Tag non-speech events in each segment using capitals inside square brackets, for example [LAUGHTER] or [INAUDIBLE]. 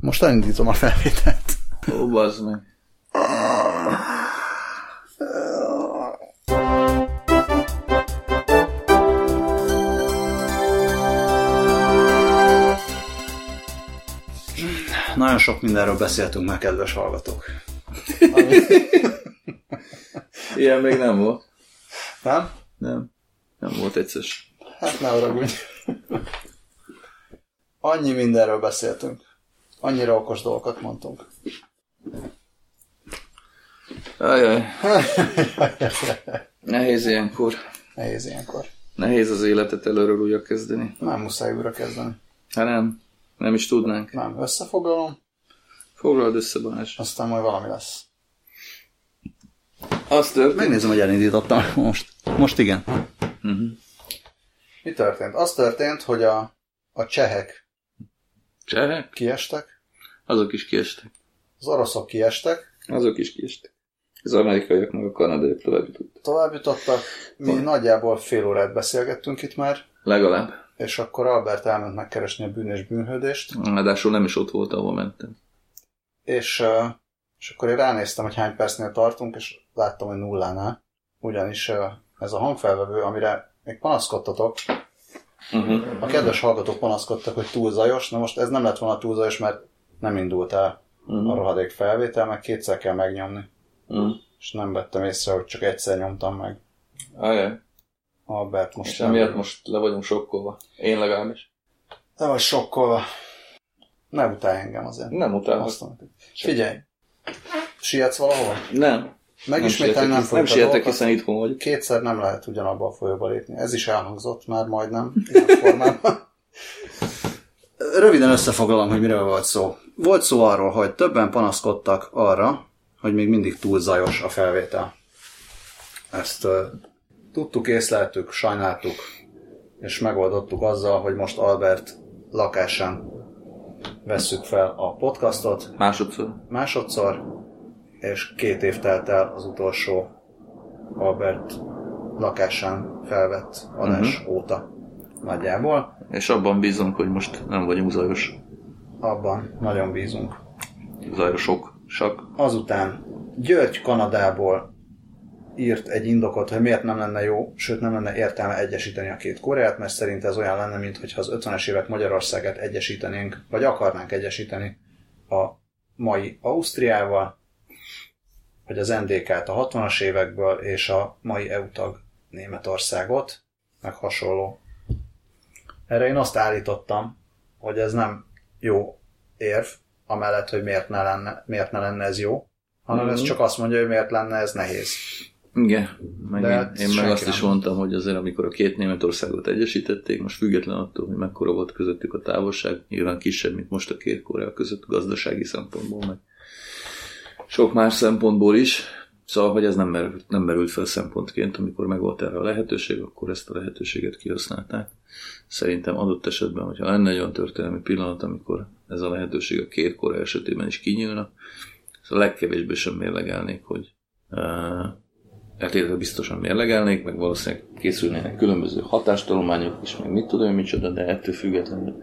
Most elindítom a felvételt. Ó, bazd meg. Nagyon sok mindenről beszéltünk már, kedves hallgatók. Ilyen még nem volt. Nem? Nem. Nem volt egyszer. Hát ne haragudj. Annyi mindenről beszéltünk. Annyira okos dolgokat mondtunk. Ajaj. [LAUGHS] Nehéz ilyenkor. Nehéz ilyenkor. Nehéz az életet előről újra kezdeni. Nem muszáj újra kezdeni. Hát nem. Nem is tudnánk. Nem, összefoglalom, Foglald össze, Balázs. aztán majd valami lesz. Azt történt. Megnézem, hogy elindítottam most. Most igen. Uh-huh. Mi történt? Az történt, hogy a, a csehek Csehek? kiestek, Azok is kiestek. az oroszok kiestek, Azok is kiestek. Az amerikaiak meg a kanadaiak tovább jutottak. tovább jutottak, mi Van. nagyjából fél órát beszélgettünk itt már, Legalább. és akkor Albert elment megkeresni a bűn és bűnhődést, Ráadásul nem is ott volt, ahol mentem. és, és akkor én ránéztem, hogy hány percnél tartunk, és láttam, hogy nullánál. Ugyanis ez a hangfelvevő, amire még panaszkodtatok, Uh-huh. a kedves hallgatók panaszkodtak, hogy túl zajos, na most ez nem lett volna túl zajos, mert nem indult el a Uh-huh. rohadék felvétel, meg kétszer kell megnyomni. Uh-huh. És nem vettem észre, hogy csak egyszer nyomtam meg. Ajaj. Albert most És emiatt most le vagyunk sokkolva. Én legalábbis. Le vagy sokkolva. Ne utálj engem azért. Nem utálok. Figyelj. Sietsz valahol? Nem. Megismételni nem, nem, sietek, hiszen itthon vagyok. Kétszer nem lehet ugyanabba a folyóba lépni. Ez is elhangzott már majdnem [LAUGHS] ilyen formában. Röviden összefoglalom, hogy miről volt szó. Volt szó arról, hogy többen panaszkodtak arra, hogy még mindig túl zajos a felvétel. Ezt uh, tudtuk, észleltük, sajnáltuk, és megoldottuk azzal, hogy most Albert lakásán vesszük fel a podcastot, Másodszor. másodszor, és két év telt el az utolsó Albert lakásán felvett adás uh-huh. óta nagyjából. És abban bízunk, hogy most nem vagyunk zajos. Abban nagyon bízunk. Zajosok. Sak. Azután György Kanadából írt egy indokot, hogy miért nem lenne jó, sőt nem lenne értelme egyesíteni a két Koreát, mert szerint ez olyan lenne, mintha az 50-es évek Magyarországát egyesítenénk, vagy akarnánk egyesíteni a mai Ausztriával, vagy az NDK-t a 60-as évekből, és a mai EU tag Németországot, meg hasonló. Erre én azt állítottam, hogy ez nem jó érv, amellett, hogy miért ne lenne, miért ne lenne ez jó, hanem ez Mhm. csak azt mondja, hogy miért lenne ez nehéz. Igen. Meg De én, hát én meg azt is nem. mondtam, hogy azért amikor a két Németországot egyesítették, most független attól, hogy mekkora volt közöttük a távolság, nyilván kisebb, mint most a két Korea között gazdasági szempontból, meg sok más szempontból is. Szóval, hogy ez nem merült, nem merült fel szempontként, amikor meg volt erre a lehetőség, akkor ezt a lehetőséget kihasználták. Szerintem adott esetben, hogyha lenne egy olyan történelmi pillanat, amikor ez a lehetőség a két Korea esetében is kinyílna, szóval legkevésbé sem mérlegelnék, hogy uh, hát illetve biztosan mérlegelnék, meg valószínűleg készülnének különböző hatástanulmányok is, meg mit tudom én micsoda, de ettől függetlenül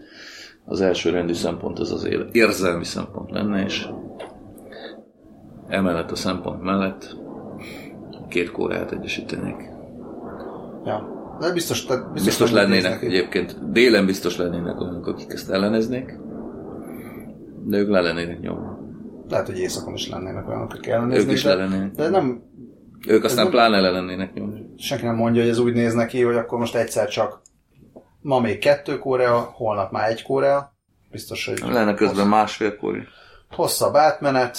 az első rendű szempont az az érzelmi szempont lenne, és emellett a szempont mellett két kórát egyesítenék. Ja. De biztos, te, biztos, Biztos lennének egyébként, délen biztos lennének olyanok, akik ezt elleneznék, de ők le lennének nyomva. Lehet, hogy éjszakon is lennének olyanok, akik Ők ellenéznék, is de, le lennének. de nem, Ők aztán nem- pláne le lennének nyomva. senki nem mondja, hogy ez úgy néz neki, hogy akkor most egyszer csak ma még kettő Korea, holnap már egy Korea. Biztos, hogy Lenne közben másfél kóri. hosszabb átmenet,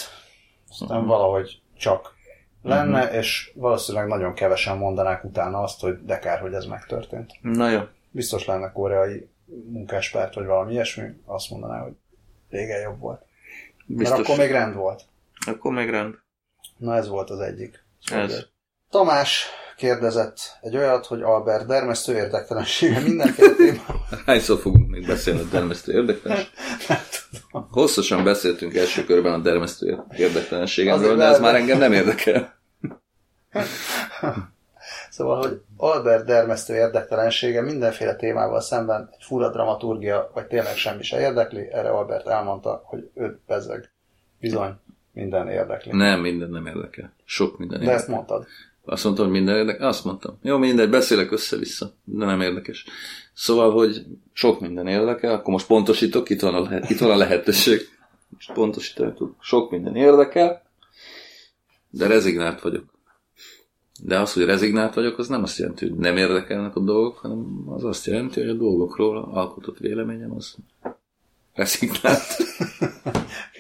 aztán valahogy csak lenne, és valószínűleg nagyon kevesen mondanák utána azt, hogy de kár, hogy ez megtörtént. Na jó. Biztos lenne koreai munkáspárt, vagy valami ilyesmi, azt mondaná, hogy régen jobb volt. Biztos. Mert akkor még rend volt. Akkor még rend. Na ez volt az egyik. Ez. Tamás kérdezett egy olyat, hogy Albert dermesztő érdektelensége mindenféle témában. Hányszor fogunk még beszélni a dermesztő [LAUGHS] érdektelenség? Hosszasan beszéltünk első körben a dermesztő érdektelenségemről, de ez már engem nem érdekel. Szóval, hogy Albert dermesztő érdektelensége mindenféle témával szemben egy fura dramaturgia, vagy tényleg semmi se érdekli, erre Albert elmondta, hogy őt bezeg. Bizony, minden érdekli. Nem, minden nem érdekel. Sok minden De érdekel. ezt mondtad. Azt mondtam, hogy minden érdekel? Azt mondtam. Jó, mindegy, beszélek össze-vissza, de nem érdekes. Szóval, hogy sok minden érdekel, akkor most pontosítok, itt van a, lehet, itt van a lehetőség. Most pontosítani tudok. Sok minden érdekel, de rezignált vagyok. De az, hogy rezignált vagyok, az nem azt jelenti, hogy nem érdekelnek a dolgok, hanem az azt jelenti, hogy a dolgokról alkotott véleményem az rezignált. [LAUGHS]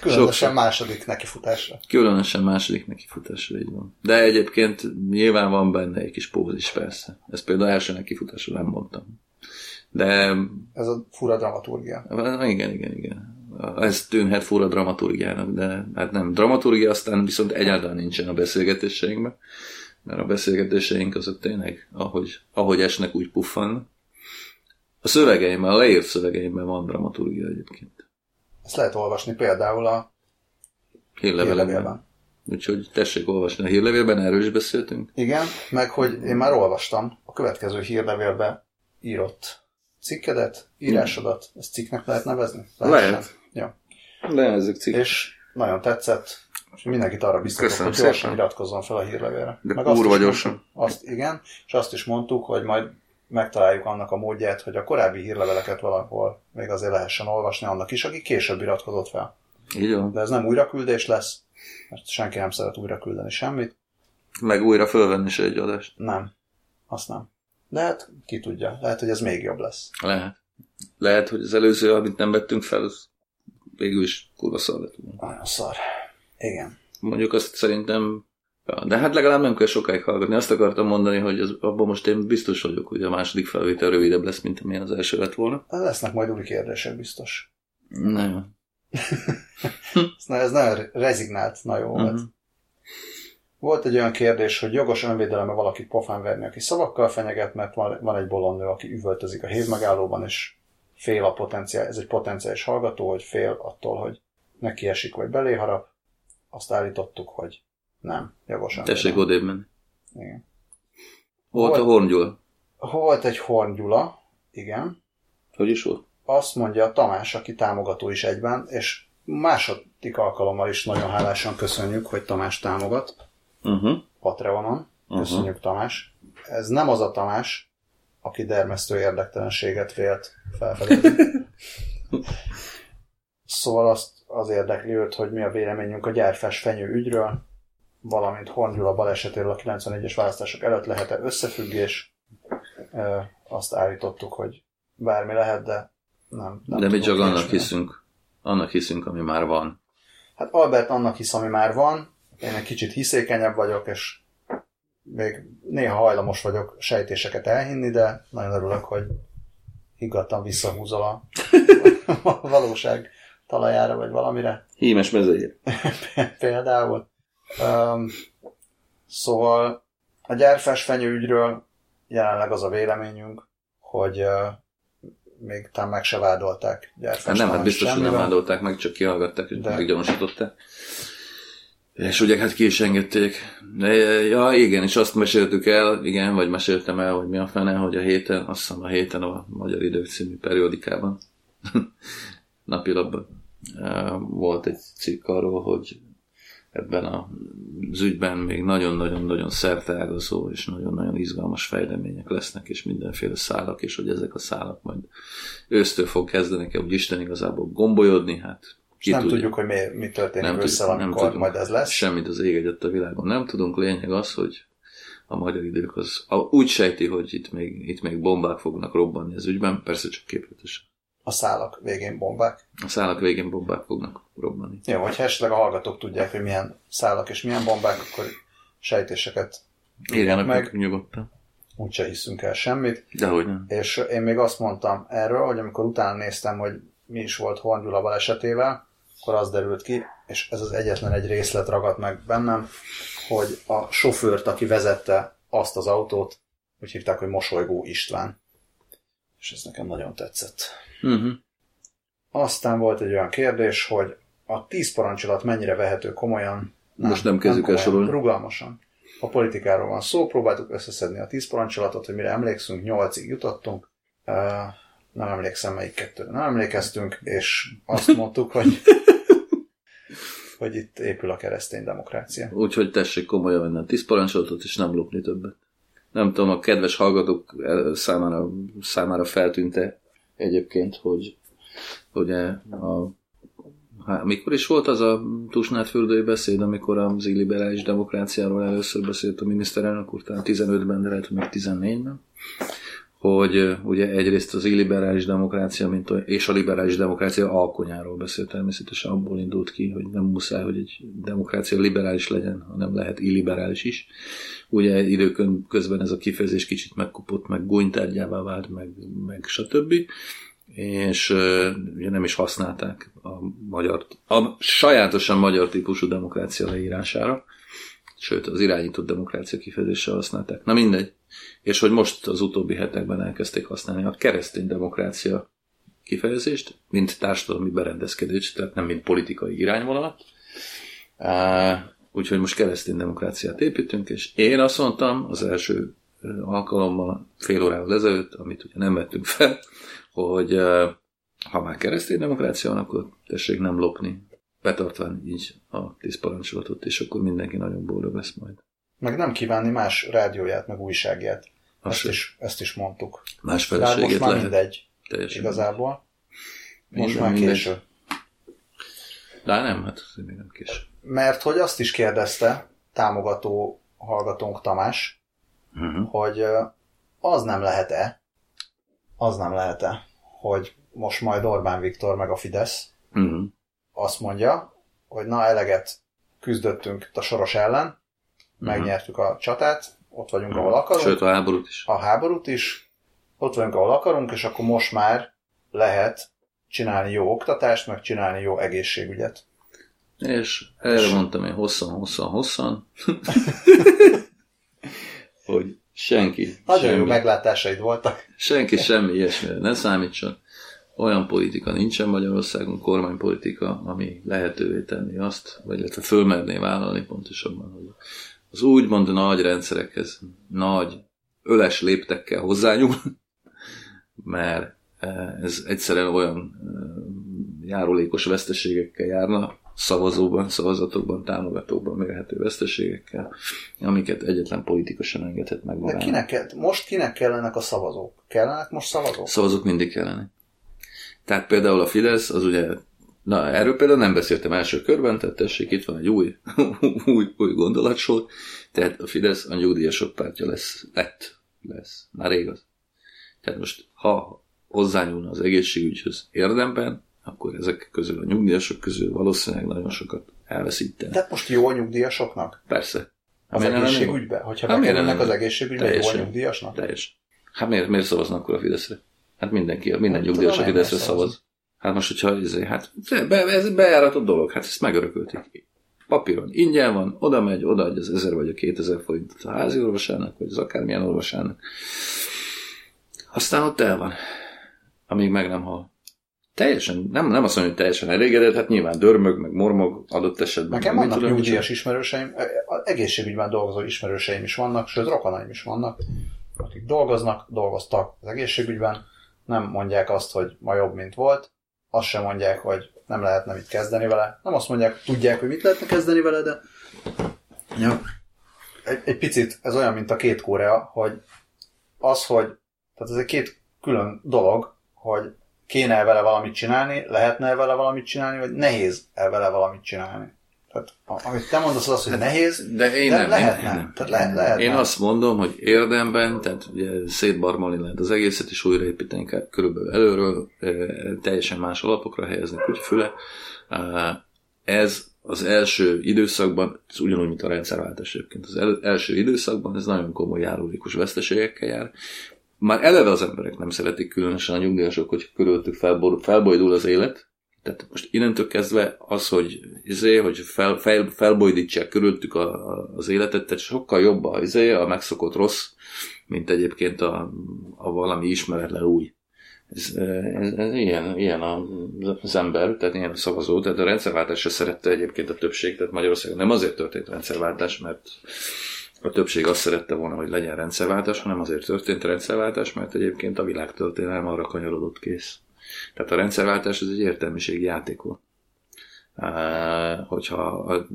Különösen második nekifutásra. Különösen második nekifutásra így van. De egyébként nyilván van benne egy kis póz is persze. Ezt például első nekifutásra nem mondtam. De Ez a fura dramaturgia. igen, igen, igen. Ez tűnhet fura dramaturgiának, de hát nem. Dramaturgia aztán viszont egyáltalán nincsen a beszélgetéseinkben, mert a beszélgetéseink azok tényleg, ahogy, ahogy esnek, úgy puffan. A szövegeimben, a leírt szövegeimben van dramaturgia egyébként. Ezt lehet olvasni például a Hírlevelekben. hírlevélben. Úgyhogy tessék olvasni a hírlevélben, erről is beszéltünk. Igen, meg hogy én már olvastam a következő hírlevélbe írott cikkedet, írásodat, ezt cikknek lehet nevezni? Lehet. Ja. De ezek cikk. És nagyon tetszett, és mindenkit arra biztatok, hogy gyorsan iratkozzon fel a hírlevélre. De azt kurva gyorsan. Azt igen, és azt is mondtuk, hogy majd megtaláljuk annak a módját, hogy a korábbi hírleveleket valahol még azért lehessen olvasni annak is, aki később iratkozott fel. Így van. De ez nem újraküldés lesz, mert senki nem szeret újra küldeni semmit. Meg újra fölvenni se egy adást. Nem. Azt nem. De hát ki tudja, lehet, hogy ez még jobb lesz. Lehet. Lehet, hogy az előző, amit nem vettünk fel, az végül is kurva szar lett. Nagyon szar. Igen. Mondjuk azt szerintem... Ja, de hát legalább nem kell sokáig hallgatni. Azt akartam mondani, hogy az, abban most én biztos vagyok, hogy a második felvétel rövidebb lesz, mint amilyen az első lett volna. Lesznek majd új kérdések biztos. Nem. [LAUGHS] Ez, ez nagyon rezignált, na jó volt. Mhm. Volt egy olyan kérdés, hogy jogos önvédeleme valakit pofán verni, aki szavakkal fenyeget, mert van, van egy bolondnő, aki üvöltözik a hévmegállóban, és fél a potenciál, ez egy potenciális hallgató, hogy fél attól, hogy neki esik, vagy belé harap. Azt állítottuk, hogy nem, jogos Tessék odébb menni. Igen. Volt a Volt. Horn Gyula. Volt egy Horn Gyula, igen, Hogy is volt? azt mondja Tamás, aki támogató is egyben, és második alkalommal is nagyon hálásan köszönjük, hogy Tamás támogat Uh-huh. Patreonon. Köszönjük, Tamás. Ez nem az a Tamás, aki dermesztő érdektelenséget vélt felfedezni. [LAUGHS] szóval azt az érdekli őt, hogy mi a véleményünk a gyárfás fenyő ügyről, valamint Horn Gyula balesetéről a 91-es választások előtt lehet-e összefüggés. Ö, Azt állítottuk, hogy bármi lehet, de nem. nem De mi csak annak hiszünk. Annak hiszünk, ami már van. Hát Albert annak hisz, ami már van, én egy kicsit hiszékenyebb vagyok, és még néha hajlamos vagyok sejtéseket elhinni, de nagyon örülök, hogy higgadtan visszahúzol a, a [LAUGHS] valóság talajára, vagy valamire Hímes mezője. például. Um, szóval a gyárfás fenyőügyről jelenleg az a véleményünk, hogy uh, még talán meg se vádolták gyárfás Hát nem, hát biztos, hogy nem vádolták meg, csak kihallgatták, és De- meggyanúsították. És ugye hát ki is engedték. De, ja, igen, és azt meséltük el, igen, vagy meséltem el, hogy mi a fene, hogy a héten, azt hiszem a héten a Magyar Idők című periódikában, [LAUGHS] napilapban volt egy cikk arról, hogy ebben a- az ügyben még nagyon-nagyon-nagyon szerteágazó és nagyon-nagyon izgalmas fejlemények lesznek, és mindenféle szálak, és hogy ezek a szálak majd ősztől fog kezdenek úgy Isten igazából gombolyodni, hát És nem tudjuk, hogy mi, mi történik Nem össze, tudjuk, nem amikor tudunk. majd ez lesz. Semmit az ég egyet a világon nem tudunk. Lényeg az, hogy a magyar idők az úgy sejti, hogy itt még, itt még bombák fognak robbanni az ügyben, persze csak képletes. A szálak végén bombák. A szálak végén bombák fognak robbanni. Jó, hogyha esetleg a hallgatók tudják, hogy milyen szálak és milyen bombák, akkor sejtéseket Írjanak meg. nyugodtan. úgyse hiszünk el semmit. Dehogy nem. És én még azt mondtam erről, hogy amikor utána néztem, hogy mi is volt Horn Gyula balesetével, akkor az derült ki, és ez az egyetlen egy részlet ragadt meg bennem, hogy a sofőrt, aki vezette azt az autót, úgy hívták, hogy Mosolygó István. És ez nekem nagyon tetszett. Uh-huh. Aztán volt egy olyan kérdés, hogy a tíz parancsolat mennyire vehető komolyan. Most nem kezdjük el sorolni. Rugalmasan. a politikáról van szó, próbáltuk összeszedni a tíz parancsolatot, hogy mire emlékszünk, nyolcig jutottunk, uh, nem emlékszem melyik kettőre, nem emlékeztünk, és azt [LAUGHS] mondtuk, hogy hogy itt épül a keresztény demokrácia. Úgyhogy tessék komolyan venni a tíz parancsolatot, és nem lopni többet. Nem tudom, a kedves hallgatók számára, számára feltűnte egyébként, hogy ugye a Hát, mikor is volt az a Tusnád fürdői beszéd, amikor az illiberális demokráciáról először beszélt a miniszterelnök úr, talán 15-ben, de lehet, hogy még 14-ben, hogy ugye egyrészt az illiberális demokrácia mint a, és a liberális demokrácia alkonyáról beszélt természetesen, abból indult ki, hogy nem muszáj, hogy egy demokrácia liberális legyen, hanem lehet illiberális is. Ugye időkön közben ez a kifejezés kicsit megkopott, meg gúnytárgyává vált, meg, meg stb és ugye nem is használták a magyar, a sajátosan magyar típusú demokrácia leírására, sőt az irányított demokrácia kifejezéssel használták. Na mindegy. És hogy most az utóbbi hetekben elkezdték használni a keresztény demokrácia kifejezést, mint társadalmi berendezkedést, tehát nem mint politikai irányvonalat. Úgyhogy most keresztény demokráciát építünk, és én azt mondtam az első alkalommal fél órával ezelőtt, amit ugye nem vettünk fel, hogy ha már keresztény demokrácia van, akkor tessék nem lopni, betartva így a tíz parancsolatot, és akkor mindenki nagyon boldog lesz majd. Meg nem kívánni más rádióját, meg újságját. Ezt is, ezt is mondtuk. Más feleséget most már lehet. mindegy. Teljesen igazából. Most Minden már mindegy. De nem, hát azért még nem késő. Mert hogy azt is kérdezte támogató hallgatónk Tamás, Uh-huh. hogy az nem lehet-e, az nem lehet-e, hogy most majd Orbán Viktor meg a Fidesz Uh-huh. azt mondja, hogy na eleget küzdöttünk itt a Soros ellen, megnyertük a csatát, ott vagyunk, ahol akarunk, Sőt, a háborút is. a háborút is, ott vagyunk, ahol akarunk, és akkor most már lehet csinálni jó oktatást, meg csinálni jó egészségügyet. És erre mondtam én hosszan, hosszan, hosszan, [LAUGHS] hogy senki, Nagyon jó semmi, meglátásaid voltak. senki semmi ilyesmire ne számítson. Olyan politika nincsen Magyarországon, kormánypolitika, ami lehetővé tenni azt, vagy illetve fölmerné vállalni pontosabban, hogy az úgymond nagy rendszerekhez nagy öles léptekkel hozzányúl, [LAUGHS] mert ez egyszerűen olyan járulékos veszteségekkel járna, szavazóban, szavazatokban, támogatókban mérhető veszteségekkel, amiket egyetlen politika sem engedhet meg De magának. kinek, kell- most kinek kellenek a szavazók? Kellenek most szavazók? Szavazók mindig kellene. Tehát például a Fidesz, az ugye, na erről például nem beszéltem első körben, tehát tessék, itt van egy új, [LAUGHS] új, új gondolatsor, tehát a Fidesz a nyugdíjasok pártja lesz, lett, lesz, már rég az. Tehát most, ha hozzányúlna az egészségügyhöz érdemben, akkor ezek közül, a nyugdíjasok közül valószínűleg nagyon sokat elveszítene. De most jó a nyugdíjasoknak? Persze. Az Miért egészségügybe? Hogyha Hát miért bekerülnek az egészségügybe, jó a Teljesen. nyugdíjasnak? Teljes. Hát miért, miért szavaznak akkor a Fideszre? Hát mindenki, minden Nem nyugdíjas a Fideszre nem szavaz. Hát most, hogyha izé, hát be, ez bejáratott dolog, hát ezt megörökölték. Papíron ingyen van, oda megy, odaadja az 1000 vagy a 2000 forintot a házi orvosának, vagy az akármilyen orvosának. Aztán ott el van, amíg meg nem hal. Teljesen, nem, nem azt mondom, hogy teljesen elégedett, hát nyilván dörmög, meg mormog adott esetben. Nekem vannak tudom, nyugdíjas ismerőseim, az egészségügyben dolgozó ismerőseim is vannak, sőt, rokonaim is vannak, akik dolgoznak, dolgoztak az egészségügyben, nem mondják azt, hogy ma jobb, mint volt, azt sem mondják, hogy nem lehetne mit kezdeni vele, nem azt mondják, tudják, hogy mit lehetne kezdeni vele, de Ja. egy, egy picit ez olyan, mint a két Korea, hogy az, hogy tehát ez egy két külön dolog, hogy kéne -e vele valamit csinálni, lehetne -e vele valamit csinálni, vagy nehéz -e vele valamit csinálni. Tehát amit te mondasz, az, hogy nehéz, De én de nem. lehetne. én nem. Tehát le, lehetne. Én azt mondom, hogy érdemben, tehát ugye szétbarmolni lehet az egészet, és újraépíteni kell körülbelül előről, eh, teljesen más alapokra helyezni füle. Ez az első időszakban, ez ugyanúgy, mint a rendszerváltás egyébként, az el, első időszakban ez nagyon komoly járulékos veszteségekkel jár. Már eleve az emberek nem szeretik különösen a nyugdíjasok, hogy körülöttük felbor, felbojdul az élet, tehát most innentől kezdve az, hogy, izé, hogy fel, fel, felbojdítsák körülöttük a, a, az életet, tehát sokkal jobb a, izé, a megszokott rossz, mint egyébként a, a valami ismeretlen új. Ez, ez, ez ilyen, ilyen az ember, tehát ilyen a szavazó, tehát a rendszerváltás se szerette egyébként a többség, tehát Magyarországon nem azért történt rendszerváltás, mert a többség azt szerette volna, hogy legyen rendszerváltás, hanem azért történt rendszerváltás, mert egyébként a világ történelme arra kanyarodott kész. Tehát a rendszerváltás ez egy értelmiségi játék volt. Hogyha a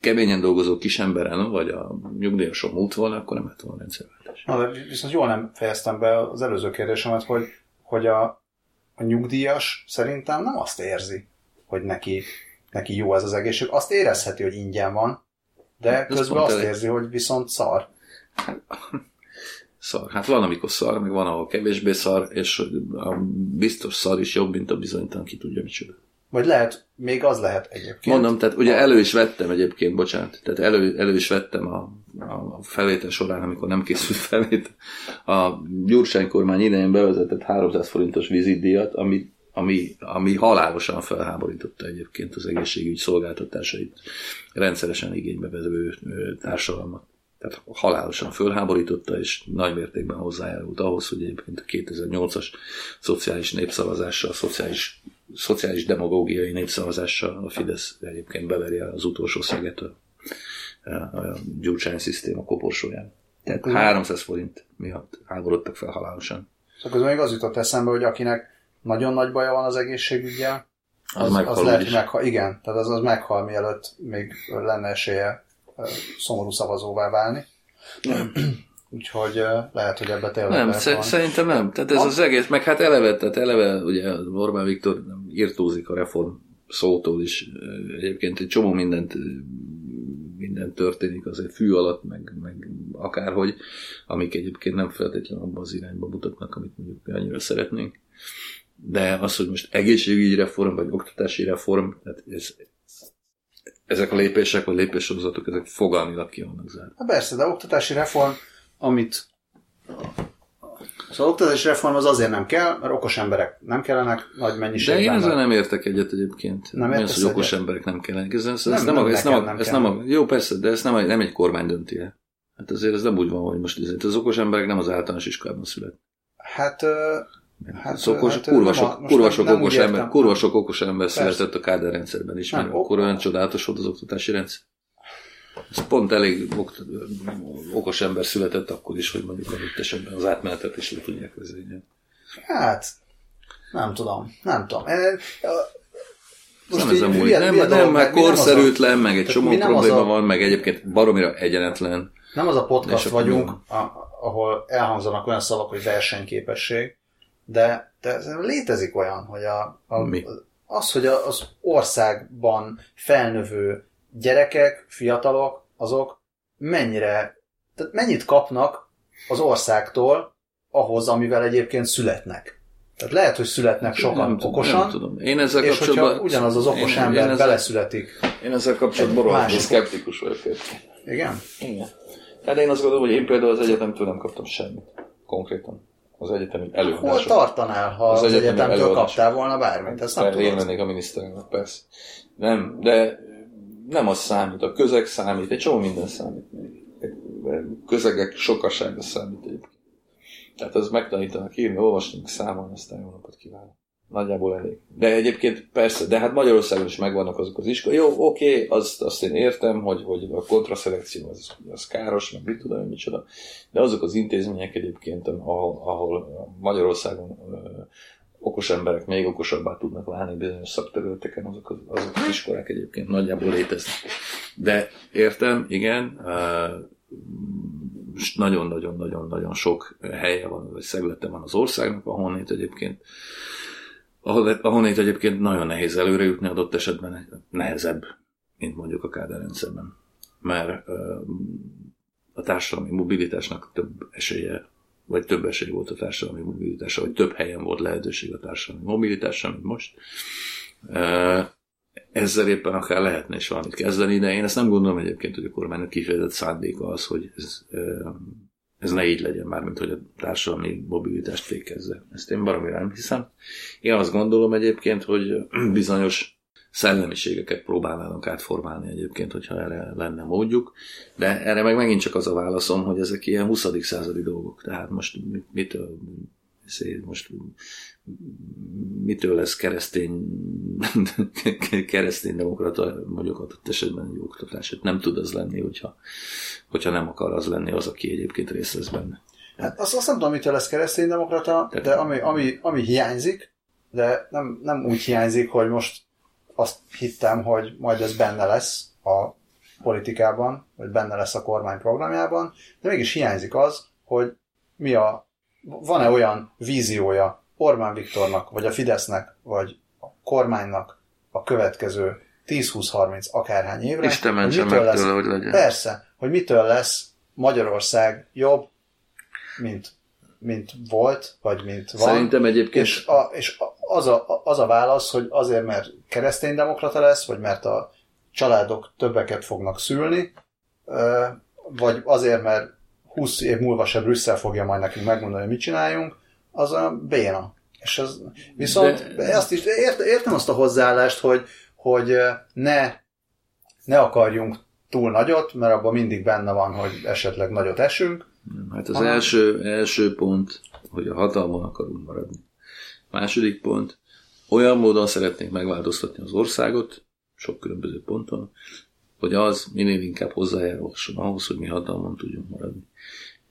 keményen dolgozó kisemberen, vagy a nyugdíjason múlt volna, akkor nem lett volna rendszerváltás. Na, de viszont jól nem fejeztem be az előző kérdésemet, hogy, hogy a, a nyugdíjas szerintem nem azt érzi, hogy neki, neki jó ez az egészség. Azt érezheti, hogy ingyen van, de közben azt elég. érzi, hogy viszont szar. [LAUGHS] Szar. Hát van, amikor szar, meg van, ahol kevésbé szar, és a biztos szar is jobb, mint a bizonytalan, ki tudja micsoda. Vagy lehet, még az lehet egyébként. Mondom, tehát ugye elő is vettem egyébként, bocsánat, tehát elő, elő is vettem a, a felvétel során, amikor nem készült felvétel. A Gyurcsány kormány idején bevezetett 300 forintos vizitdíjat, ami, ami, ami halálosan felháborította egyébként az egészségügy szolgáltatásait rendszeresen igénybe vevő társadalmat. Tehát halálosan fölháborította, és nagy mértékben hozzájárult ahhoz, hogy egyébként a 2008-as szociális népszavazással, szociális szociális demagógiai népszavazással a Fidesz egyébként beverje az utolsó szeget a, a Gyurcsány szisztéma koporsóján. Tehát 300 forint miatt háborodtak fel halálosan. Szóval még az jutott eszembe, hogy akinek nagyon nagy baja van az egészségügyel, az, az, az lehet, hogy meghal, igen, tehát az, az meghal, mielőtt még lenne esélye szomorú szavazóvá válni. [CLEARS THROAT] Úgyhogy lehet, hogy ebbe tényleg Nem, sz- szerintem nem. Tehát ez ha? az egész, meg hát eleve, tehát eleve ugye Orbán Viktor írtózik a reform szótól is. Egyébként egy csomó mindent minden történik azért fű alatt, meg, meg akárhogy, amik egyébként nem feltétlenül abban az irányba mutatnak, amit mondjuk mi annyira szeretnénk. De az, hogy most egészségügyi reform, vagy oktatási reform, tehát ez, ezek a lépések, vagy lépéssorozatok, ezek fogalmilag ki vannak zárva. Hát persze, de oktatási reform amit az oktatási reform az azért nem kell, mert okos emberek nem kellenek nagy mennyiségben. De én ezzel nem értek egyet egyébként. Nem Mi az, hogy okos egyet? emberek nem kellenek? Ez, ez, nem, ez nem, nem, ez nem, nem, ez nem a, jó, persze, de ez nem, nem egy kormány dönti el. Hát azért ez nem úgy van, hogy most ez, az okos emberek nem az általános iskolában szület. Hát, Hát, szokos, hát, kurva sok, a, kurva sok okos ember, kurva sok okos ember született a Kádár rendszerben is, mert akkor olyan csodálatos volt az oktatási rendszer. Ez pont elég okos ember született akkor is, hogy mondjuk adott esetben az átmenetet is le tudják vezetni. Hát, nem tudom, nem tudom. Most nem ez a múlik. Nem, nem, nem, meg korszerűtlen, meg egy csomó probléma a, van, meg egyébként baromira egyenetlen. Nem az a podcast vagyunk, ahol elhangzanak olyan szavak, hogy versenyképesség, de, de létezik olyan, hogy a, a, Mi? az, hogy az országban felnövő gyerekek, fiatalok, azok mennyire, tehát mennyit kapnak az országtól ahhoz, amivel egyébként születnek. Tehát lehet, hogy születnek sokan nem okosan, nem tudom. Én ezzel és hogyha ugyanaz az okos én, ember én ezzel, beleszületik. Én ezzel kapcsolatban rohadtul szkeptikus vagyok. Igen? Igen. Tehát én azt gondolom, hogy én például az egyetemtől nem kaptam semmit. Konkrétan. Az egyetemi előadások. Hol tartanál, ha az, az egyetemtől kaptál volna bármit? Ezt nem Én lennék a miniszterelnök, persze. Nem, de nem az számít, a közeg számít, egy csomó minden számít. Közegek sokasága számít egyébként. Tehát az megtanítanak írni, olvasni, számolni, aztán jó napot kívánok. Nagyjából elég. De egyébként persze, de hát Magyarországon is megvannak azok az iskolák. Jó, oké, okay, azt, azt én értem, hogy, hogy a kontraszelekció az, az káros, meg mit tudom, micsoda. De azok az intézmények egyébként, ahol, ahol Magyarországon okos emberek még okosabbá tudnak válni bizonyos szakterületeken, azok az, azok az iskolák egyébként nagyjából léteznek. De értem, igen, nagyon-nagyon-nagyon-nagyon sok helye van, vagy szeglete van az országnak, ahonnét egyébként ahol, ahonnét egyébként nagyon nehéz előre jutni adott esetben nehezebb, mint mondjuk a kádárrendszerben. Mert a társadalmi mobilitásnak több esélye vagy több esély volt a társadalmi mobilitásra, vagy több helyen volt lehetőség a társadalmi mobilitásra, mint most. Ezzel éppen akár lehetne is valamit kezdeni, de én ezt nem gondolom egyébként, hogy a kormánynak kifejezett szándéka az, hogy ez, ez ne így legyen, mármint hogy a társadalmi mobilitást fékezze. Ezt én baromira nem hiszem. Én azt gondolom egyébként, hogy [CLEARS THROAT] bizonyos szellemiségeket próbálnának átformálni egyébként, hogyha erre lenne módjuk, de erre meg megint csak az a válaszom, hogy ezek ilyen 20. századi dolgok, tehát most mitől most mitől lesz keresztény, [LAUGHS] keresztény demokrata, mondjuk adott esetben egy oktatás. Hát nem tud az lenni, hogyha, hogyha nem akar az lenni az, aki egyébként részt vesz benne. Hát azt, azt nem tudom, mitől lesz kereszténydemokrata, de ami, ami, ami hiányzik, de nem, nem úgy hiányzik, hogy most azt hittem, hogy majd ez benne lesz a politikában, vagy benne lesz a kormány programjában, de mégis hiányzik az, hogy mi a, van-e olyan víziója Orbán Viktornak, vagy a Fidesznek, vagy a kormánynak a következő 10-20-30 akárhány évre. Isten mentse meg lesz, tőle, hogy legyen. Persze, hogy mitől lesz Magyarország jobb, mint, mint volt, vagy mint van. Szerintem egyébként... És, a, és az, a, az a válasz, hogy azért, mert kereszténydemokrata lesz, vagy mert a családok többeket fognak szülni, vagy azért, mert 20 év múlva se Brüsszel fogja majd nekünk megmondani, hogy mit csináljunk, az a béna. És az, viszont De... azt is ért, értem azt a hozzáállást, hogy, hogy ne, ne akarjunk túl nagyot, mert abban mindig benne van, hogy esetleg nagyot esünk. Hát az hanem... első, első pont, hogy a hatalmon akarunk maradni. Második pont, olyan módon szeretnénk megváltoztatni az országot, sok különböző ponton, hogy az minél inkább hozzájárulhasson ahhoz, hogy mi hatalmon tudjunk maradni.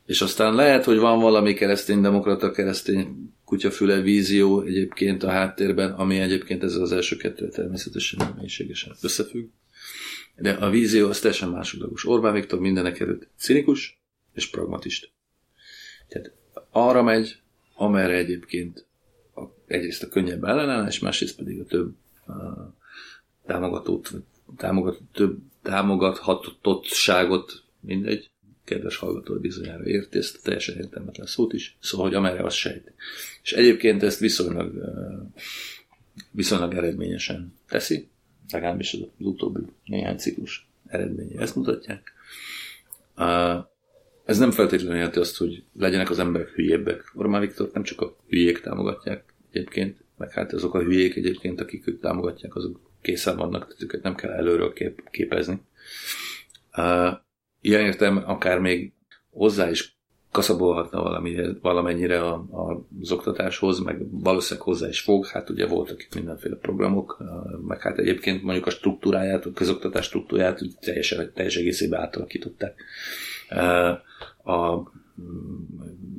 És aztán lehet, hogy van valami keresztény-demokrata, keresztény kutyafüle vízió egyébként a háttérben, ami egyébként ezzel az első kettő természetesen nem mélységesen összefügg. De a vízió az teljesen másodlagos. Orbán Viktor mindenek előtt cinikus és pragmatista. Tehát arra megy, amerre egyébként a, egyrészt a könnyebb ellenállás, másrészt pedig a több a, támogatót, támogat, több támogathatottságot, mindegy, kedves hallgató bizonyára érti ezt a teljesen értelmetlen szót is, szóval, hogy amerre azt sejt. És egyébként ezt viszonylag, viszonylag eredményesen teszi, legalábbis az utóbbi néhány ciklus eredménye ezt mutatják. Ez nem feltétlenül jelenti azt, hogy legyenek az emberek hülyébbek. Orbán Viktor nem csak a hülyék támogatják egyébként, meg hát azok a hülyék egyébként, akik őt támogatják, azok készen vannak, őket nem kell előről kép, képezni. Uh, ilyen értem akár még hozzá is kaszabolhatna valami, valamennyire a, a, az oktatáshoz, meg valószínűleg hozzá is fog, hát ugye voltak itt mindenféle programok, meg hát egyébként mondjuk a struktúráját, a közoktatás struktúráját teljesen, teljes egészében átalakították. A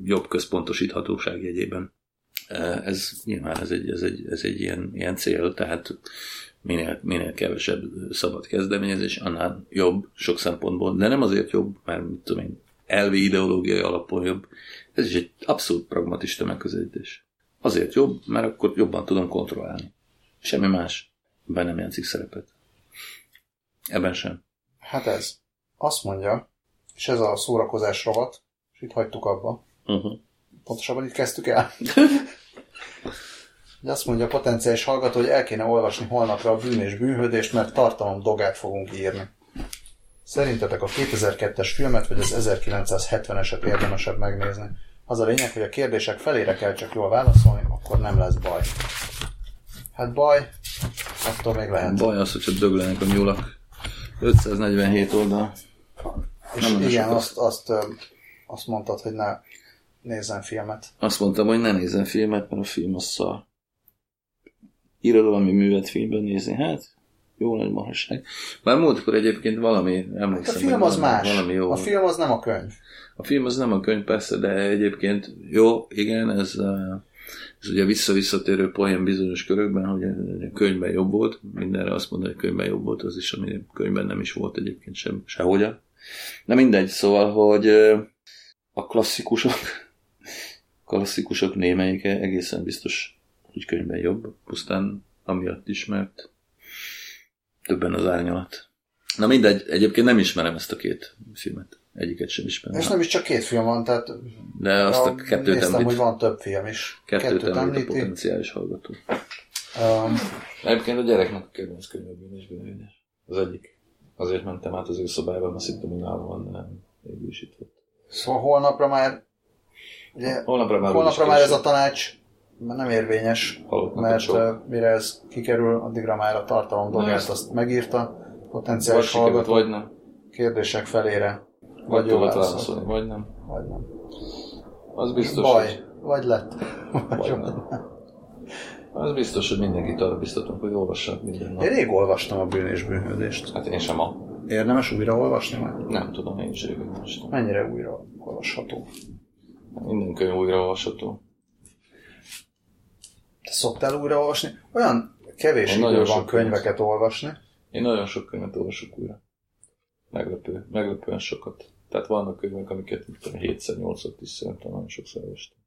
jobb központosíthatóság jegyében. Ez nyilván ez egy, ez egy, ez egy ilyen, ilyen cél, tehát minél, minél kevesebb szabad kezdeményezés, annál jobb sok szempontból, de nem azért jobb, mert mit tudom én, elvi ideológiai alapon jobb. Ez is egy abszolút pragmatista megközelítés. Azért jobb, mert akkor jobban tudom kontrollálni. Semmi más. Ebben nem játszik szerepet. Ebben sem. Hát ez. Azt mondja, és ez a szórakozás rovat, és itt hagytuk abba. Uh-huh. Pontosabban itt kezdtük el. [LAUGHS] De azt mondja a potenciális hallgató, hogy el kéne olvasni holnapra a bűn és bűnhődést, mert tartalom dogát fogunk írni. Szerintetek a 2002-es filmet, vagy az 1970-eset érdemesebb megnézni? Az a lényeg, hogy a kérdések felére kell csak jól válaszolni, akkor nem lesz baj. Hát baj, attól még lehet. Baj az, hogyha döglenek a nyulak. 547 oldal. És nem igen, azt, azt, azt mondtad, hogy ne nézzen filmet. Azt mondtam, hogy ne nézzen filmet, mert a film az szar irodalmi művet filmben nézni, hát jó nagy marhaság. Már múltkor egyébként valami, emlékszem. Hát a film az más. Valami jó. A film az nem a könyv. A film az nem a könyv, persze, de egyébként jó, igen, ez, ez ugye vissza-visszatérő poén bizonyos körökben, hogy a könyvben jobb volt, mindenre azt mondani, hogy könyvben jobb volt az is, ami könyvben nem is volt egyébként sem, sehogyan. De mindegy, szóval, hogy a klasszikusok, [LAUGHS] klasszikusok némelyike egészen biztos hogy könyvben jobb, pusztán amiatt is, mert többen az árnyalat. Na mindegy, egyébként nem ismerem ezt a két filmet. Egyiket sem ismerem. És nem is csak két film van, tehát de azt a kettőt néztem, említ, hogy van több film is. Kettőt, kettőt említ a potenciális hallgató. Um, Egyébként a gyereknek a kedvenc könyvekben is. Az egyik. Azért mentem át az ő szobába, azt hittem, hogy nálam van, nem. Végül is itt volt. Szóval holnapra már ugye, holnapra már, holnapra már ez a tanács nem érvényes, Hallottam mert sok. mire ez kikerül, addigra már a tartalom dolgát azt megírta, potenciális vagy hallgató vagy nem. kérdések felére. Vagy, vagy tudod válaszolni, vagy nem. Vagy nem. Az biztos, Baj. hogy... vagy lett. Vagy nem. Az biztos, hogy mindenkit arra biztatunk, hogy olvassák minden nap. Én rég olvastam a bűn és bűnhődést. Hát én sem a... Érdemes újra olvasni már? Nem tudom, én is rég olvastam. Mennyire újra olvasható? Minden könyv újra olvasható. Te szoktál újra olvasni? Olyan kevés Én idő van könyveket olvasni. Én nagyon sok könyvet olvasok újra. Meglepő, meglepően sokat. Tehát vannak könyvek, amiket mit tudom, 7-szer, 8-szor, 10-szer, nem tudom, nagyon sokszor olvastam.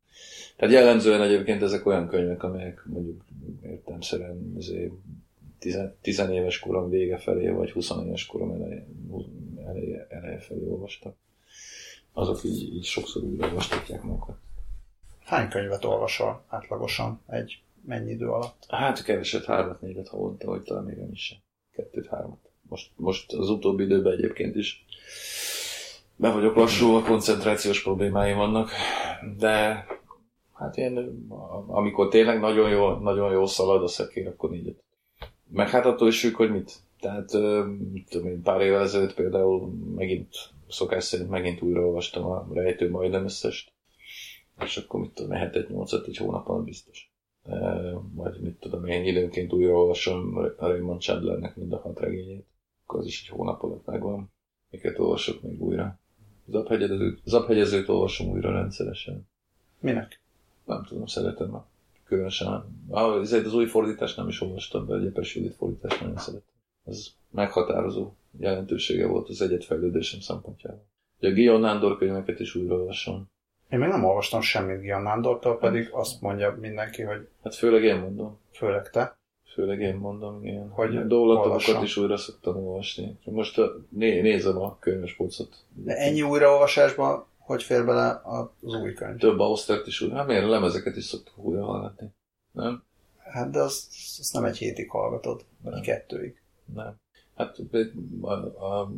Tehát jellemzően egyébként ezek olyan könyvek, amelyek mondjuk értelmszerűen azért tizen, tizenéves korom vége felé, vagy 20 éves korom eleje, eleje, eleje felé olvastak. Azok így, így sokszor újra olvastatják magukat. Hány könyvet olvasol átlagosan egy mennyi idő alatt? Hát keveset, hármat, négyet havonta, vagy talán még nem is sem. Kettőt, hármat. Most, most az utóbbi időben egyébként is be vagyok lassú, a koncentrációs problémáim vannak, de hát én, amikor tényleg nagyon jó, nagyon jó szalad a szekér, akkor négyet. Meg hát attól is hogy mit. Tehát mit tudom én, pár évvel ezelőtt például megint, szokás szerint megint újraolvastam a rejtő majdnem összest, és akkor mit tudom, hetet, nyolcat egy hónapon biztos. Vagy mit tudom én, időnként újraolvasom a Raymond Chandlernek mind a hat regényét, akkor az is egy hónap alatt megvan. Miket olvasok még újra? Zaphegyezőt, zaphegyezőt olvasom újra rendszeresen. Minek? Nem tudom, szeretem a különösen. Ah, ezért az új fordítást nem is olvastam, de egy Epes Judit fordítást nagyon szeretem. Ez meghatározó jelentősége volt az egyetfejlődésem szempontjából. Ugye a Gion Nándor könyveket is újra olvasom. Én még nem olvastam semmit Gian Nándortól, pedig azt mondja mindenki, hogy Hát főleg én mondom. főleg te. Főleg én mondom, igen. Hogy olvassam. is újra szoktam olvasni. Most né, nézem a könyves polcot. De ennyi újraolvasásba hogy fér bele az új könyv? Több Austert is újra. Hát miért lemezeket is szoktuk újra hallgatni? Nem? Hát de azt, azt nem egy hétig hallgatod, vagy Nem. kettőig. Nem. Hát a, a,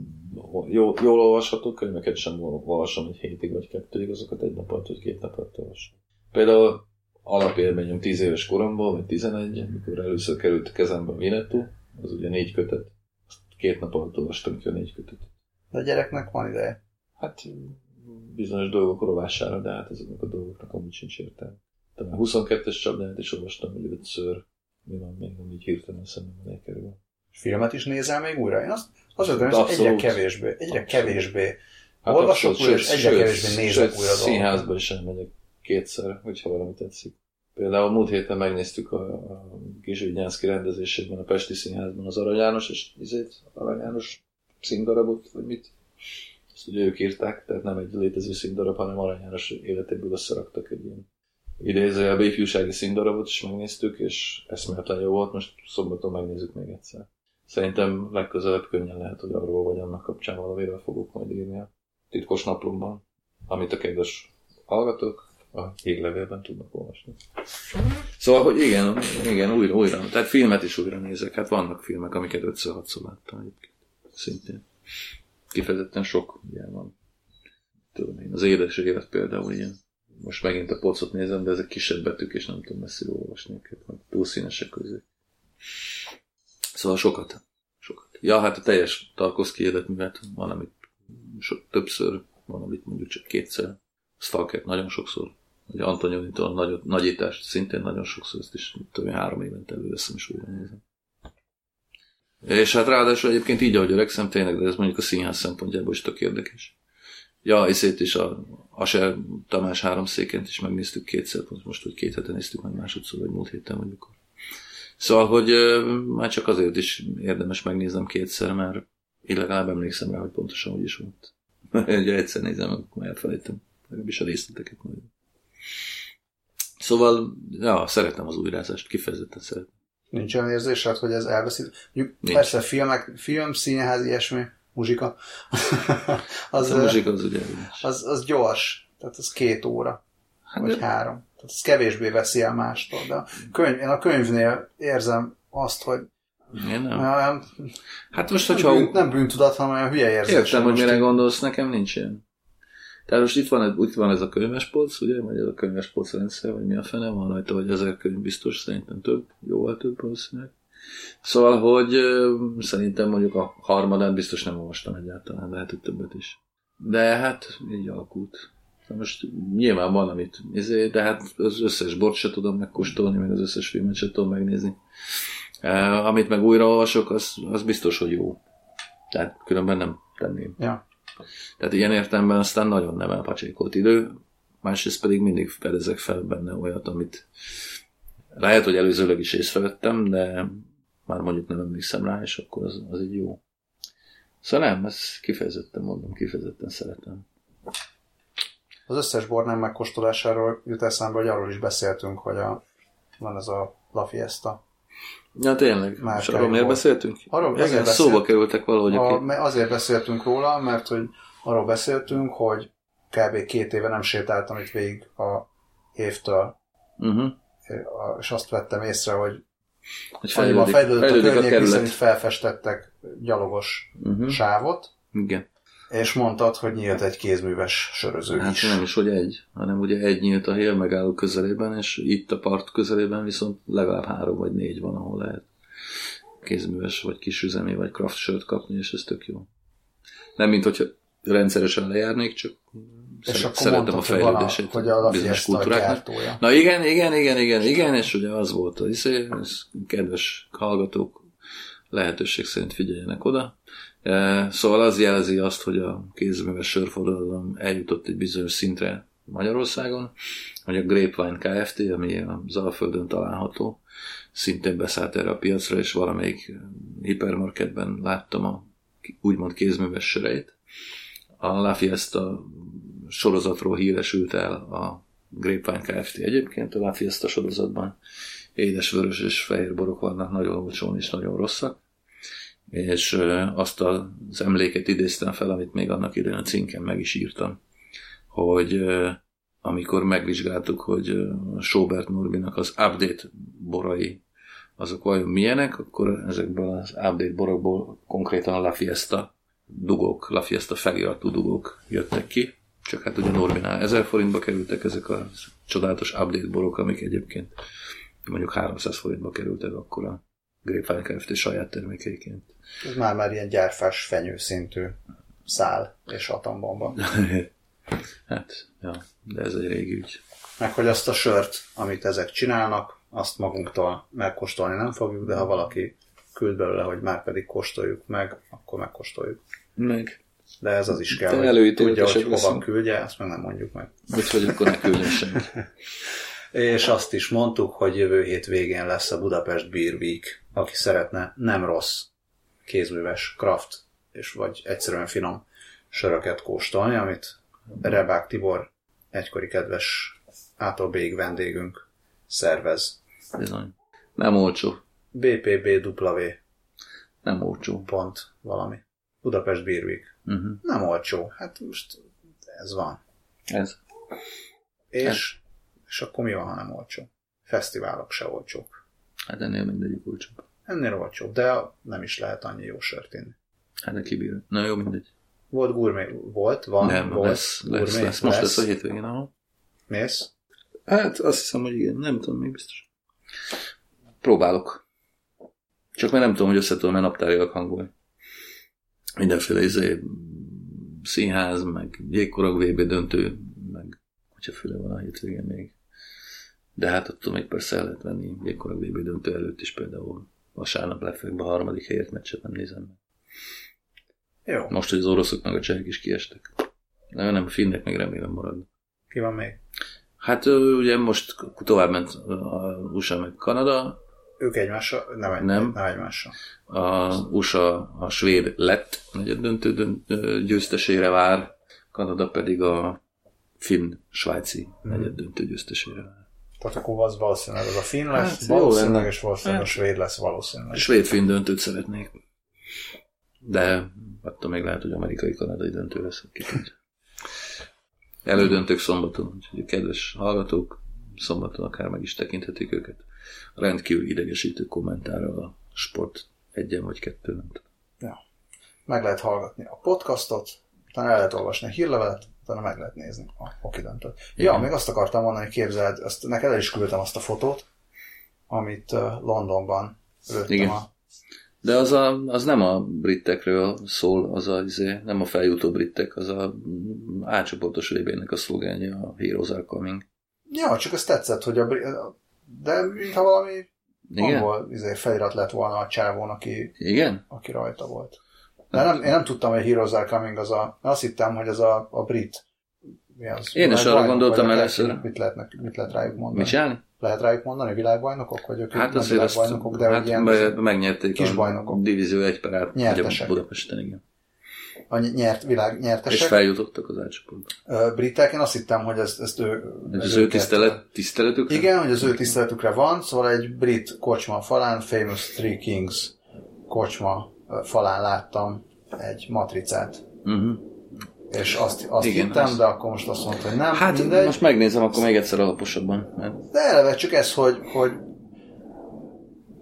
jó, jól olvasható könyveket sem olvasom egy hétig vagy kettőig, azokat egy nap alatt vagy két nap alatt olvasom. Például alapélményem 10 éves koromból, vagy 11, mikor először került a kezembe a Vinetú, az ugye négy kötet. Azt két nap alatt olvastam ki a négy kötet. De a gyereknek van ideje. Hát bizonyos dolgok rovására, de hát ezeknek a dolgoknak amúgy sincs értelme. Talán 22-es csapdát is olvastam, hogy ötször. Mi van még, ami így hirtelen szemben elé kerül. Filmet is nézel még újra? Én azt, az ötletem, hogy egyre kevésbé, egyre Abszolút. kevésbé. Hát Olvasok abszolút, újra, és egyre kevésbé nézek újra. Színházba is elmegyek kétszer, hogyha valami tetszik. Például múlt héten megnéztük a, a Kizsügyánszki rendezésében a Pesti Színházban az Arany János, és izét, Arany János színdarabot, vagy mit. Ezt ugye ők írták, tehát nem egy létező színdarab, hanem Arany János életéből összeraktak egy ilyen idézőjelbe ifjúsági színdarabot, és megnéztük, és eszméletlen jó volt, most szombaton megnézzük még egyszer. Szerintem legközelebb könnyen lehet, hogy arról vagy annak kapcsán valamivel fogok majd írni a titkos naplomban, amit a kedves hallgatók a hírlevélben tudnak olvasni. Szóval, hogy igen, igen, újra, újra. Tehát filmet is újra nézek. Hát vannak filmek, amiket 5-6-szor láttam egyébként. Szintén. Kifejezetten sok ilyen van. Tudom én, az édes élet például ilyen. Most megint a polcot nézem, de ezek kisebb betűk, és nem tudom messziről olvasni őket, vagy túl színesek közé. Szóval sokat. Sokat. Ja, hát a teljes Tarkovsky életművet van, amit so, többször, van, amit mondjuk csak kétszer. Stalker nagyon sokszor. Ugye Antonionitól a nagy, nagyítást szintén nagyon sokszor, ezt is én, három évente előveszem, és újra nézem. És hát ráadásul egyébként így, ahogy öregszem, tényleg, de ez mondjuk a színház szempontjából is tök érdekes. Ja, és itt is a Aser Tamás háromszékent is megnéztük kétszer, most, most hogy két hete néztük meg másodszor, vagy múlt héten, vagy mikor. Szóval, hogy már csak azért is érdemes megnéznem kétszer, mert én legalább emlékszem rá, hogy pontosan úgy is volt. [LAUGHS] Ugye egyszer nézem, akkor elfelejtem. Legalábbis a részleteket majd. Szóval, ja, szeretem az újrázást, kifejezetten szeretem. Nincs olyan érzésed, hogy ez elveszít. Mondjuk Nincs. persze filmek, film, színház, ilyesmi, muzsika. [LAUGHS] az, Az a muzsika az ugye az, az gyors. Tehát az két óra, Hát vagy de- három. Tehát az kevésbé veszi el mástól. De a könyv, én a könyvnél érzem azt, hogy Én nem. olyan, Hát most, nem, hogyha bűn, nem bűntudat, hanem olyan hülye érzés. Értem, hogy mire így- gondolsz, nekem nincs ilyen. Tehát most itt van, itt van ez a könyvespolc, ugye, vagy ez a könyvespolc rendszer, vagy mi a fene, van rajta, vagy ezer könyv biztos, szerintem több, jóval több valószínűleg. Szóval, hogy szerintem mondjuk a harmadán biztos nem olvastam egyáltalán, lehet, hogy többet is. De hát így alakult. Most nyilván van, amit izé, de hát az összes bort se tudom megkóstolni, meg az összes filmet se tudom megnézni. Uh, amit meg újra olvasok, az, az biztos, hogy jó. Tehát különben nem tenném. Ja. Tehát ilyen értelemben aztán nagyon nem elpacsékolt idő, másrészt pedig mindig fedezek fel benne olyat, amit lehet, hogy előzőleg is észrevettem, de már mondjuk nem emlékszem rá, és akkor az, az egy jó. Szóval nem, ezt kifejezetten mondom, kifejezetten szeretem. Az összes bor nem megkóstolásáról jut eszembe, hogy arról is beszéltünk, hogy a, van ez a La Fiesta. Ja, tényleg. Már és arról miért volt. beszéltünk? Arról Igen, azért szóba beszélt- kerültek valahogy a, A, azért beszéltünk róla, mert hogy arról beszéltünk, hogy kb. két éve nem sétáltam itt végig a évtől, Uh-huh. és azt vettem észre, hogy Hogy fejlődik, fejlődött a fejlődik a környék, kerület. viszont felfestettek gyalogos Uh-huh. sávot, Igen. És mondtad, hogy nyílt egy kézműves söröző Hát is. nem is, hogy egy, hanem ugye egy nyílt a hél megálló közelében, és itt a part közelében viszont legalább három vagy négy van, ahol lehet kézműves, vagy kisüzemi, vagy craft sört kapni, és ez tök jó. Nem, mint hogyha rendszeresen lejárnék, csak És szeret, szeretem a hogy fejlődését hogy a Fiesta a kultúráknak. gyártója. Na igen, igen, igen, igen, igen, és ugye az volt, hogy izé, ez, kedves hallgatók, lehetőség szerint figyeljenek oda. E, Szóval az jelzi azt, hogy a kézműves sörforradalom eljutott egy bizonyos szintre Magyarországon, hogy a Grapevine Kft., ami az Alföldön található, szintén beszállt erre a piacra, és valamelyik hipermarketben láttam a úgymond kézműves söreit. A La Fiesta sorozatról híresült el a Grapevine Kft. egyébként, a La Fiesta sorozatban édes, vörös és fehér borok vannak nagyon olcsón és nagyon rosszak, és azt az emléket idéztem fel, amit még annak idején a cinken meg is írtam, hogy amikor megvizsgáltuk, hogy Sobert Norbinak az update borai azok vajon milyenek, akkor ezekből az update borokból konkrétan La Fiesta dugók, La Fiesta feliratú dugók jöttek ki, csak hát ugye Norbinál 1000 forintba kerültek ezek a csodálatos update borok, amik egyébként mondjuk 300 forintba kerültek akkor a Grapevine Kft. saját termékeiként. Ez már már ilyen gyárfás fenyő szintű szál és atombomba. [LAUGHS] hát, ja, de ez egy régi ügy. Meg hogy azt a sört, amit ezek csinálnak, azt magunktól megkóstolni nem fogjuk, de ha valaki küld belőle, hogy már pedig kóstoljuk meg, akkor megkóstoljuk. Meg, De ez az is kell, De hogy tudja, hogy hova leszünk. küldje, azt meg nem mondjuk meg. úgyhogy akkor ne küldjön senki. [LAUGHS] És azt is mondtuk, hogy jövő hét végén lesz a Budapest Beer Week, aki szeretne nem rossz kézműves, craft, és vagy egyszerűen finom söröket kóstolni, amit Rebák Tibor egykori kedves ától vendégünk szervez. Bizony. Nem olcsó. BPBW Nem olcsó. pont valami. Budapest Beer Week. Uh-huh. Nem olcsó. Hát most ez van. Ez. És, és akkor mi van, ha nem olcsó? Fesztiválok se olcsók. Hát ennél mindegyik olcsó. Ennél olcsóbb, de nem is lehet annyi jó sört inni. Hát ne kibír. Na jó, mindegy. Volt gourmet, volt, van, nem, volt, lesz, lesz, gourmet, lesz, Most lesz a hétvégén, ahol. Mész? Hát azt hiszem, hogy igen, nem tudom még biztos. Próbálok. Csak már nem tudom, hogy össze tudom-e naptárilag hangolni. Mindenféle izé, színház, meg jégkorog VB döntő, meg kutyafüle van a hétvégén még. De hát attól még persze el lehet venni jégkorog VB döntő előtt is például vasárnap legfeljebb a harmadik helyért meccset nem nézem meg. Jó. Most, hogy az oroszok meg a csehek is kiestek. Nem, nem, a finnek még remélem maradnak. Ki van még? Hát ugye most tovább ment a USA meg Kanada, Ők egymással? Nem, egy, Nem. nem egymással. a USA a svéd lett negyed döntő dönt, ö, győztesére vár, Kanada pedig a finn-svájci negyed döntő győztesére vár. Tehát akkor az valószínűleg az a finn lesz, Hát, valószínűleg, lenne. és valószínűleg a Hát. svéd lesz valószínűleg. A svéd-finn döntőt szeretnék. De attól még lehet, hogy amerikai-kanadai döntő lesz. Elődöntők szombaton, úgyhogy a kedves hallgatók szombaton akár meg is tekinthetik őket. Rendkívül idegesítő kommentárral a sport egyen vagy kettő, nem tudom. Meg lehet hallgatni a podcastot, utána el lehet olvasni a hírlevelet, utána meg lehet nézni a hoki döntőt. Ja, még azt akartam mondani, hogy képzeld, azt, neked el is küldtem azt a fotót, amit Londonban lőttem Igen. a De az, a, az nem a britekről szól, az a, izé, nem a feljutó britek, az a átcsoportos vb a szlogánja, a Heroes are coming. Ja, csak ez tetszett, hogy a bri- de mintha valami Igen? angol izé, felirat lett volna a csávón, aki, Igen? aki rajta volt. De nem, én nem tudtam, hogy Heroes are Coming az a... Azt hittem, hogy ez a, a brit... Mi az? Én is arra gondoltam először. Mit, lehetnek, mit lehet rájuk mondani? Mit csinálni? Lehet rájuk mondani? Világbajnokok? Vagy ők Hát azért világbajnokok, de hát ilyen megnyerték kis a bajnokok. divízió egy per át Nyertesek. Budapesten, igen. a nyert, világ És nyertesek. feljutottak az átcsoportba. Britek, én azt hittem, hogy ezt, ezt ő... Ez az ő tisztelet, tiszteletük? Igen, hogy az ő tiszteletükre van, szóval egy brit kocsma falán, Famous Three Kings kocsma falán láttam egy matricát. Uh-huh. És azt, azt Igen, hittem, az- de akkor most azt mondta, hogy nem, Hát mindegy. most megnézem akkor még egyszer alaposabban. Mert De eleve csak ez, hogy, hogy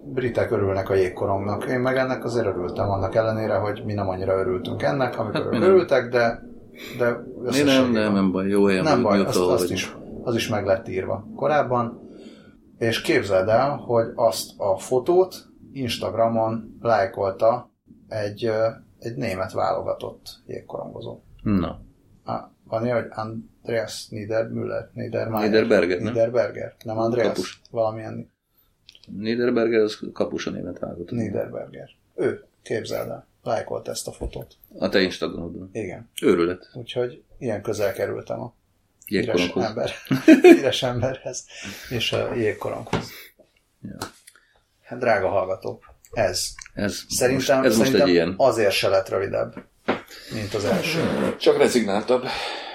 britek örülnek a jégkorongnak. Én meg ennek azért örültem, annak ellenére, hogy mi nem annyira örültünk ennek, amikor Hát hát mi nem. örültek, de, de mi nem, nem, nem baj, jó helyen nem baj, azt, azt is, az is meg lett írva korábban. És képzeld el, hogy azt a fotót Instagramon lájkolta egy, egy német válogatott jégkorongozó. Na, Ah, Van ilyen, hogy Andreas Niedermüller, Niedermayer, Niederberger, nem? Niederberger, nem Andreas, Kapus. valamilyen Niederberger az kapus a német válogatott. Niederberger. Ő, képzeld el, lájkolt ezt a fotót. A te Instagramodon. Igen. Őrület. Úgyhogy ilyen közel kerültem a híres ember, [LAUGHS] híres emberhez és a jégkoronghoz. Ja. Hát drága hallgatók, ez. Ez, Szerintem, most, ez most szerintem egy ilyen. azért se lett rövidebb, mint az első. Csak rezignáltabb.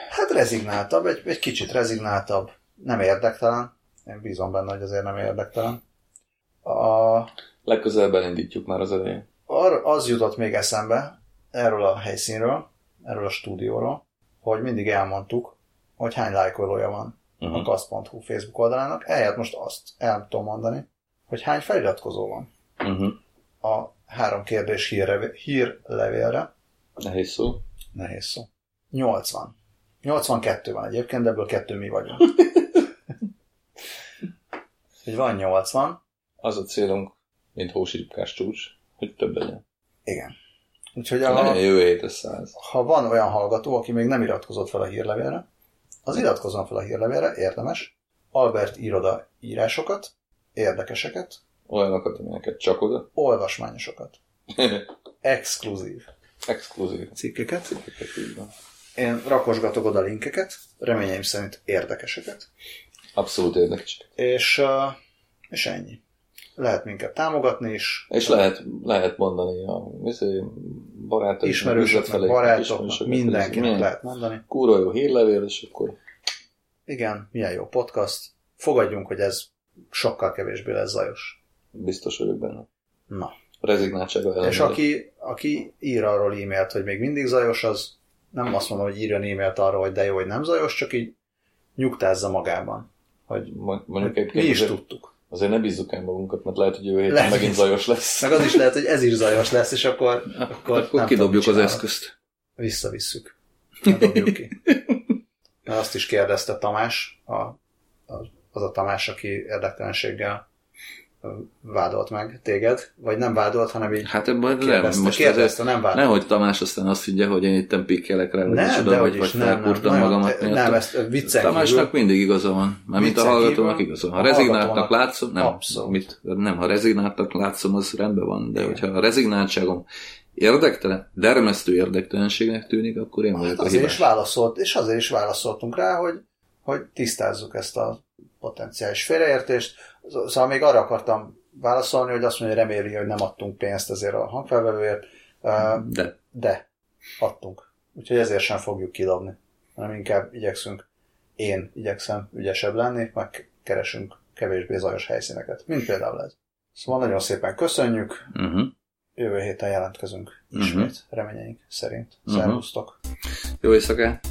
Hát rezignáltabb, egy, egy kicsit rezignáltabb, nem érdektelen. Én bízom benne, hogy azért nem érdektelen. A, Legközelebb elindítjuk már az elején. ar, az jutott még eszembe erről a helyszínről, erről a stúdióról, hogy mindig elmondtuk, hogy hány lájkolója van Mhm. a kasz.hu Facebook oldalának. Ehelyett most azt el tudom mondani, hogy hány feliratkozó van Uh-huh. A három kérdés hírlevé, hírlevélre. Nehéz szó. Nehéz szó. 80. 82 van egyébként, de ebből kettő mi vagyunk. [LAUGHS] Hogy van 80, Az a célunk, mint hósiripkás csúcs, hogy több legyen. igen. Úgyhogy a, jövő száz. ha van olyan hallgató, aki még nem iratkozott fel a hírlevélre, az iratkozzon fel a hírlevélre, érdemes. Albert iroda írásokat, érdekeseket, Olyanokat, amelyeket csak oda. olvasmányosokat, [LAUGHS] exkluzív Exkluzív. cikkeket. Cikkeket így van. Én rakosgatok oda linkeket, reményeim szerint érdekeseket, Abszolút érdekes. és, uh, és ennyi. Lehet minket támogatni is. És lehet, lehet mondani a izé, barátok, ismerősöknek, barátoknak, mindenkinek lehet mondani. Kúra jó hírlevél, és akkor Igen, milyen jó podcast. Fogadjunk, hogy ez sokkal kevésbé lesz zajos. Biztos vagyok benne. Na. Rezignáltsága ellenére. És aki, aki ír arról e-mailt, hogy még mindig zajos, az nem azt mondom, hogy írjon e-mailt arról, hogy de jó, hogy nem zajos, csak így nyugtázza magában. Hogy Mo- Mondjuk mi egyébként is azért, tudtuk. azért ne bízzuk el magunkat, mert lehet, hogy jövő héten Lehet. megint zajos lesz. Meg az is lehet, hogy ez is zajos lesz, és akkor, akkor, Akkor, nem kidobjuk az tudom, eszközt. Visszavisszük. Ne dobjuk ki. Mert azt is kérdezte Tamás, a, az a Tamás, aki érdektelenséggel vádolt meg téged, vagy nem vádolt, hanem így Hát ebben nem, kérdezte, most kérdezte, azért, nem vádolt. nehogy Tamás aztán azt higgye, hogy én itt pikkelek rá, vagy Nem, is de oda, hogy vagy, is, vagy nem, nem, felkurtam magamat. nem, miatt. ezt viccen Tamásnak kívül- mindig igaza van. Mármint a Viccen hallgatónak igaza van. a Ha rezignáltnak látszom, nem, abszolút. mit, nem, ha rezignáltnak látszom, az rendben van, de Igen. hogyha a rezignáltságom érdektelen, dermesztő érdektelenségnek tűnik, akkor én vagyok Hát a azért is hibás. válaszolt, és azért is válaszoltunk rá, hogy, hogy tisztázzuk ezt a potenciális félreértést. Szóval még arra akartam válaszolni, hogy azt mondja, hogy reméli, hogy nem adtunk pénzt ezért a hangfelvevőért, De de adtunk. Úgyhogy ezért sem fogjuk kidobni, hanem inkább igyekszünk, én igyekszem ügyesebb lenni, meg keresünk kevésbé zajos helyszíneket, mint például ez. Szóval nagyon szépen köszönjük, uh-huh. jövő héten jelentkezünk ismét, reményeink szerint. Mhm. Szervusztok! jó éjszakát!